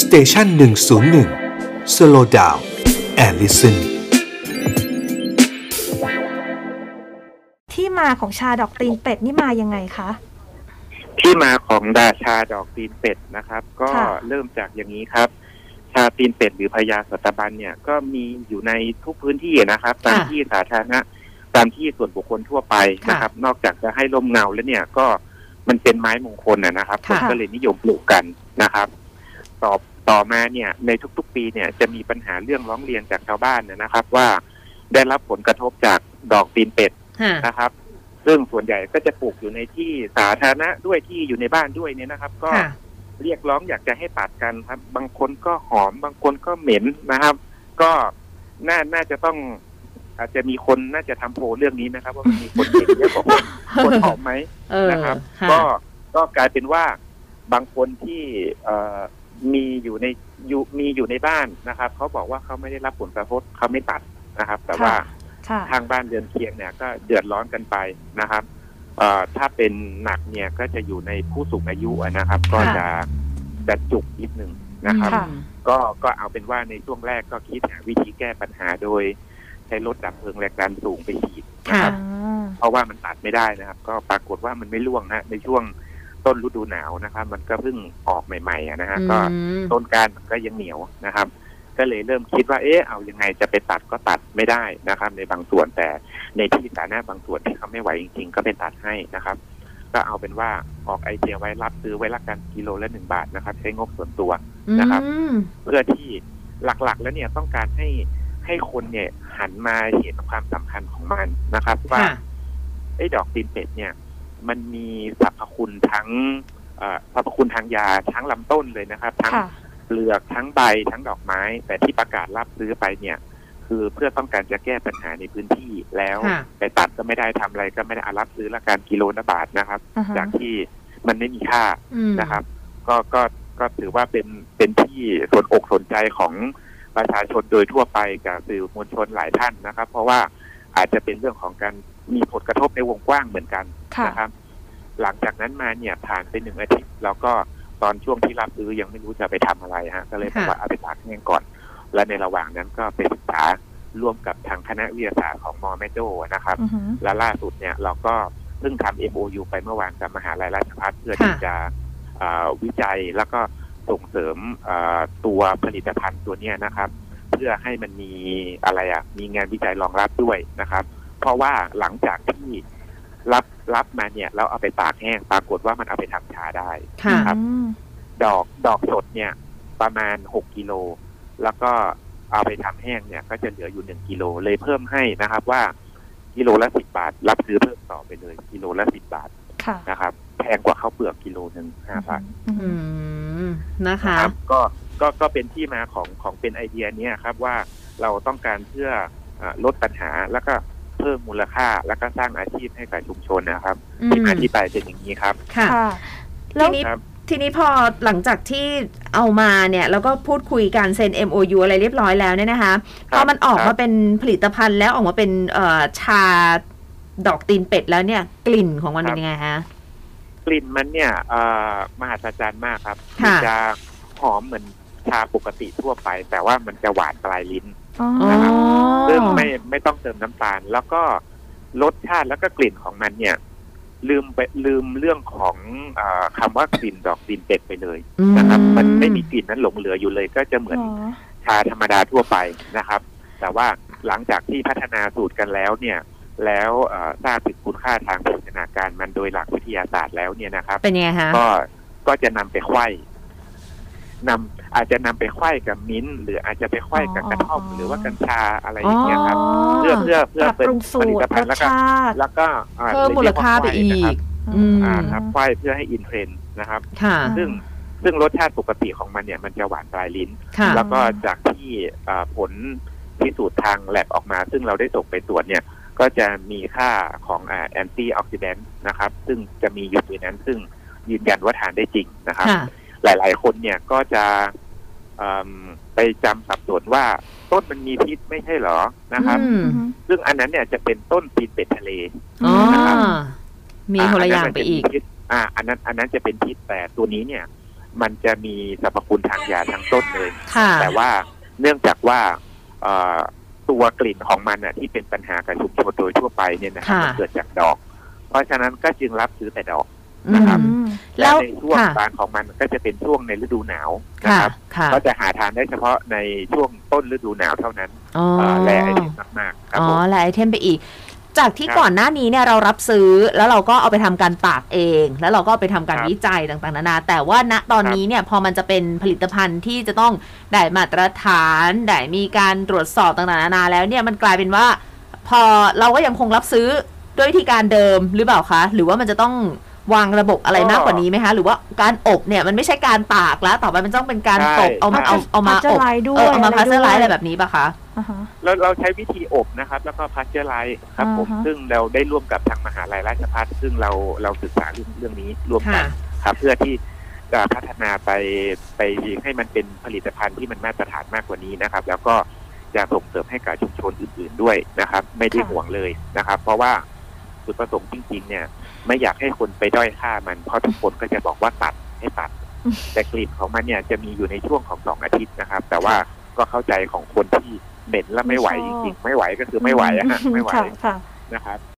station หนึ่งศูนย์หนึ่ง slow down and listen ที่มาของชาดอกตีนเป็ดนี่มายังไงคะ ที่มาของดาชาดอกตีนเป็ดนะครับ ก็ค่ะเริ่มจากอย่างนี้ครับ ชาตีนเป็ดหรือพญาสัตบรรณเนี่ยก็มีอยู่ในทุกพื้นที่นะครับ ตามค่ะที่สาธารณะตามที่ส่วนบุคคลทั่วไปค่ะนะครับ นอกจากจะให้ร่มเงาแล้วเนี่ยก็มันเป็นไม้มงคลนะนะครับคค่ะนก็เลยนิยมปลูกกันนะครับ ต่อต่อมาเนี่ยในทุกๆปีเนี่ยจะมีปัญหาเรื่องร้องเรียนจากชาวบ้านนะนะครับ ว่าได้รับผลกระทบจากดอกตีนเป็ดค่ะนะครับ ซึ่งส่วนใหญ่ก็จะปลูกอยู่ในที่สาธารณะด้วยที่อยู่ในบ้านด้วยเนี่ยนะครับ ก็ค่ะเรียกร้องอยากจะให้ตัดกันครับ บางคนก็หอมบางคนก็เหม็นนะครับ ก็น่าน่าจะต้องอาจจะมีคนน่าจะทำโพลเรื่องนี้นะครับ ว่ามันมีคนเหม็นเยอะกว่าคนคนหอมไหมเออนะครับค่ะก็ก็กลายเป็นว่าบางคนที่เอ่อ มีอยู่ในอยู่มีอยู่ในบ้านนะครับเขาบอกว่าเขาไม่ได้รับผลกระทบเขาไม่ตัดนะครับ แต่ว่าค่ะทางบ้านเรือนเคียงเนี่ยก็เดือดร้อนกันไปนะครับเอ่อถ้าเป็นหนักเนี่ยก็จะอยู่ในผู้สูงอายุอะนะครับ ก็จะจะจุกนิดนึงนะครับค่ะก็ก็เอาเป็นว่าในช่วงแรกก็คิดหาวิธีแก้ปัญหาโดย ใช้รถดับเพลิงแรงดันสูงไปฉีดนะค่ะครับอ่าเพราะว่ามันตัดไม่ได้นะครับ ก็ปรากฏว่ามันไม่ร่วงนะในช่วง ต้นฤดูหนาวนะครับ มันก็เพิ่งออกใหม่ๆอะนะฮะก็อืมต้นการมันก็ยังเหนียวนะครับ ก็เลยเริ่มคิดว่าเอ๊ะเอายังไงจะไปตัดก็ตัดไม่ได้นะครับ ในบางส่วนแต่ในที่สาธารณะบางส่วนที่เขาไม่ไหวจริงๆ ก็ไปตัดให้นะครับ ก็เอาเป็นว่าออกไอเดียไว้รับซื้อไว้ละกันกิโลละหนึ่งบาทนะครับ ใช้งบส่วนตัวนะครับอืมเพื่อที่หลักๆแล้วเนี่ยต้องการให้ให้คนเนี่ยหันมาเห็นความสำคัญของมันนะครับ ว่าค่ะไอ้ดอกตีนเป็ดเนี่ย มันมีสรรพคุณทั้งเอ่อสรรพคุณทางยาทั้งลำต้นเลยนะครับ ทั้งค่ะเปลือกทั้งใบทั้งดอกไม้ แต่ที่ประกาศรับซื้อไปเนี่ย คือเพื่อต้องการจะแก้ปัญหาในพื้นที่แล้วค่ะไปตัดก็ไม่ได้ทำอะไรก็ไม่ได้อารับซื้อละการกิโลละบาทนะครับอ่าฮะจากที่มันไม่มีค่าอืมนะครับ ก็ก็ก็ถือว่าเป็นเป็นที่สนอกสนใจของประชาชนโดยทั่วไปกับสื่อมวลชนหลายท่านนะครับ เพราะว่าอาจจะเป็นเรื่องของการ มีผลกระทบในวงกว้างเหมือนกันค่ะนะครับ หลังจากนั้นมาเนี่ยผ่านไปหนึ่งอาทิตย์เราก็ตอนช่วงที่รับซื้อยังไม่รู้จะไปทำอะไรฮะก็เลยบอกว่าเอาไปตากแห้งก่อน และในระหว่างนั้นก็ไปศึกษาร่วมกับทางคณะวิทยาศาสตร์ของมอแมโจนะครับอือหือและล่าสุดเนี่ยเราก็เพิ่งทำ MOU ไปเมื่อวานกับมหาลัยราชภัฏเพื่อที่ค่ะจะเอ่อวิจัยแล้วก็ส่งเสริมเอ่อตัวผลิตภัณฑ์ตัวเนี้ยนะครับ เพื่อให้มันมีอะไรอะมีงานวิจัยรองรับด้วยนะครับ เพราะว่าหลังจากที่รับรับมาเนี่ยเราเอาไปตากแห้งปรากฏว่ามันเอาไปทำชาได้ค่ะครับอืมดอกดอกสดเนี่ย ประมาณหกกิโลแล้วก็เอาไปทำแห้งเนี่ย ก็จะเหลืออยู่หนึ่งกิโลเลยเพิ่มให้นะครับ ว่ากิโลละสิบบาท รับซื้อเพิ่มต่อไปเลยกิโลละสิบบาทค่ะนะครับแพงกว่าข้าวเปลือกกิโลหนึ่งห้าบาทอือหือือมนะคะครับก็ก็ก็เป็นที่มาของของเป็นไอเดียเนี้ยครับว่าเราต้องการเพื่ออ่าลดปัญหาแล้วก็ เพิ่มมูลค่า แล้วก็สร้างอาชีพให้กับชุมชนนะครับอืมที่มาที่ไปเป็นอย่างนี้ครับ ค่ะค่ะแล้ทีวนี้ครับทีนี้พอหลังจากที่เอามาเนี่ย แล้วก็พูดคุยกันเซ็น MOU อะไรเรียบร้อยแล้วเนี่ยนะคะครับพอมันออกครัมาบเป็นผลิตภัณฑ์แล้วออกมาเป็นเอ่อชาดอกตีนเป็ดแล้วเนี่ยกลิ่นของมันเป็นยังไงฮะ กลิ่นมันเนี่ยเอ่อมหัศจรรย์มากครับค่ะมัจะหอมเหมือน ชาปกติทั่วไป แต่ว่ามันจะหวานปลายลิ้นอ๋ออ๋อนะครับซึ่งไม่ไม่ต้องเติมน้ำตาล แล้วก็รสชาติแล้วก็กลิ่นของมันเนี่ย ลืมไปลืมเรื่องของเออคำว่ากลิ่นดอกตีนเป็ดไปเลยนะครับ มันไม่มีกลิ่นนั้นหลงเหลืออยู่เลย ก็จะเหมือนหรอชาธรรมดาทั่วไปนะครับ แต่ว่าหลังจากที่พัฒนาสูตรกันแล้วเนี่ย แล้วเอ่อทราบถึงคุณค่าทางโภชนาการมันโดยหลักวิทยาศาสตร์แล้วเนี่ยนะครับ เป็นยังไงฮะก็ก็จะนำไปไขว้ นำอาจจะนำไปไขว้กับมิ้นท์หรืออาจจะไปไขว้กับกระท่อมอ๋อหรือว่ากัญชาอะไรอย่างเงี้ยครับอ๋อเพื่อเพื่อเพื่อปรับเป็นปรุงสูผลิตตรภัรณฑ์สแล้วก็ชาติแล้วก็อ่าเพิ่มมูลค่าไปอีกอืมอ่าครับไขว้เพื่อให้อินเทรนด์นะครับค่ะซึ่งซึ่งรสชาติปกติของมันเนี่ยมันจะหวานปลายลิ้นค่ะแล้วก็จากที่อ่าผลพิสูจน์ทางแลบออกมา ซึ่งเราได้ส่งไปตรวจเนี่ยก็จะมีค่าของแอนตี้ออกซิแดนต์นะครับ ซึ่งจะมีอยู่ในนั้นซึ่งยืนยันว่าทานได้จริงนะครับค่ะ หลาย ๆ คนเนี่ยก็จะเอิ่มไปจำสับสนว่าต้นมันมีพิษไม่ใช่เหรอนะครับอืมซึ่งอันนั้นเนี่ยจะเป็นต้นตีนเป็ดทะเลอ๋อนะครับมีคนละอย่างไปอีกนนั้นมันจะมีพิษอ่า อันนั้น อันนั้นจะเป็นพิษแต่ตัวนี้เนี่ย มันจะมีสรรพคุณทางยาทางต้นเลยค่ะแต่ว่าเนื่องจากว่าเอ่อตัวกลิ่นของมันอะที่เป็นปัญหากับชุมชนโดยทั่วไปเนี่ยนะครับค่ะมันเกิดจากดอก เพราะฉะนั้นก็จึงรับซื้อแต่ดอกอื นะครับมและแล้วในช่วงค่ะบานของมันก็จะเป็นช่วงในฤดูหนาวนะค่ะครับค่ะก็จะหาทานได้เฉพาะในช่วงต้นฤดูหนาวเท่านั้นอ๋อเอ่อแลไอเทมมากๆครับอ๋อผมแลไอเทมไปอีก จากที่ครับก่อนหน้านี้เนี่ยเรารับซื้อแล้วเราก็เอาไปทำการตากเอง แล้วเราก็เอาไปทำการครับวิจัยต่างๆนานา แต่ว่าณตอนครับนี้เนี่ยพอมันจะเป็นผลิตภัณฑ์ที่จะต้องได้มาตรฐานได้มีการตรวจสอบต่างๆนานาแล้วเนี่ยมันกลายเป็นว่า พอเราก็ยังคงรับซื้อด้วยวิธีการเดิมหรือเปล่าคะ หรือว่ามันจะต้อง วางระบบอะไรมากกว่านี้ไหมคะ หรือว่าการอบเนี่ยมันไม่ใช่การตากแล้ว ต่อไปมันต้องเป็นการใช่ตกเอามาเอาเอามาอบ Pasteurize ด้วยเออเอามาอะไร pasteurize ด้วยท์อะไรแบบนี้ป่ะคะอ่าฮะเราเราใช้วิธีอบนะครับ แล้วก็ pasteurize ครับผมอ่าฮะซึ่งเราได้ร่วมกับทางมหาลัยราชภัฏซึ่งเราเราศึกษาเรื่องเรื่องนี้ร่วมกันค่ะครับ เพื่อที่จะพัฒนาไปไปให้มันเป็นผลิตภัณฑ์ที่มันมาตรฐานมากกว่านี้นะครับ แล้วก็จะส่งเสริมให้กับชุมชนอื่น ๆด้วยนะครับ ไม่ได้ค่ะห่วงเลยนะครับ เพราะว่า จุดประสงค์จริงๆเนี่ย ไม่อยากให้คนไปด้อยค่ามันเพราะทุกคนก็จะบอกว่าตัดให้ตัด แต่กลิ่นของมันเนี่ยจะมีอยู่ในช่วงของสองอาทิตย์นะครับ แต่ว่าก็เข้าใจของคนที่เหม็นและไม่ไหวจริงๆไม่ไหวก็คือไม่ไหวอะฮะไม่ไหวค่ะค่ะนะครับ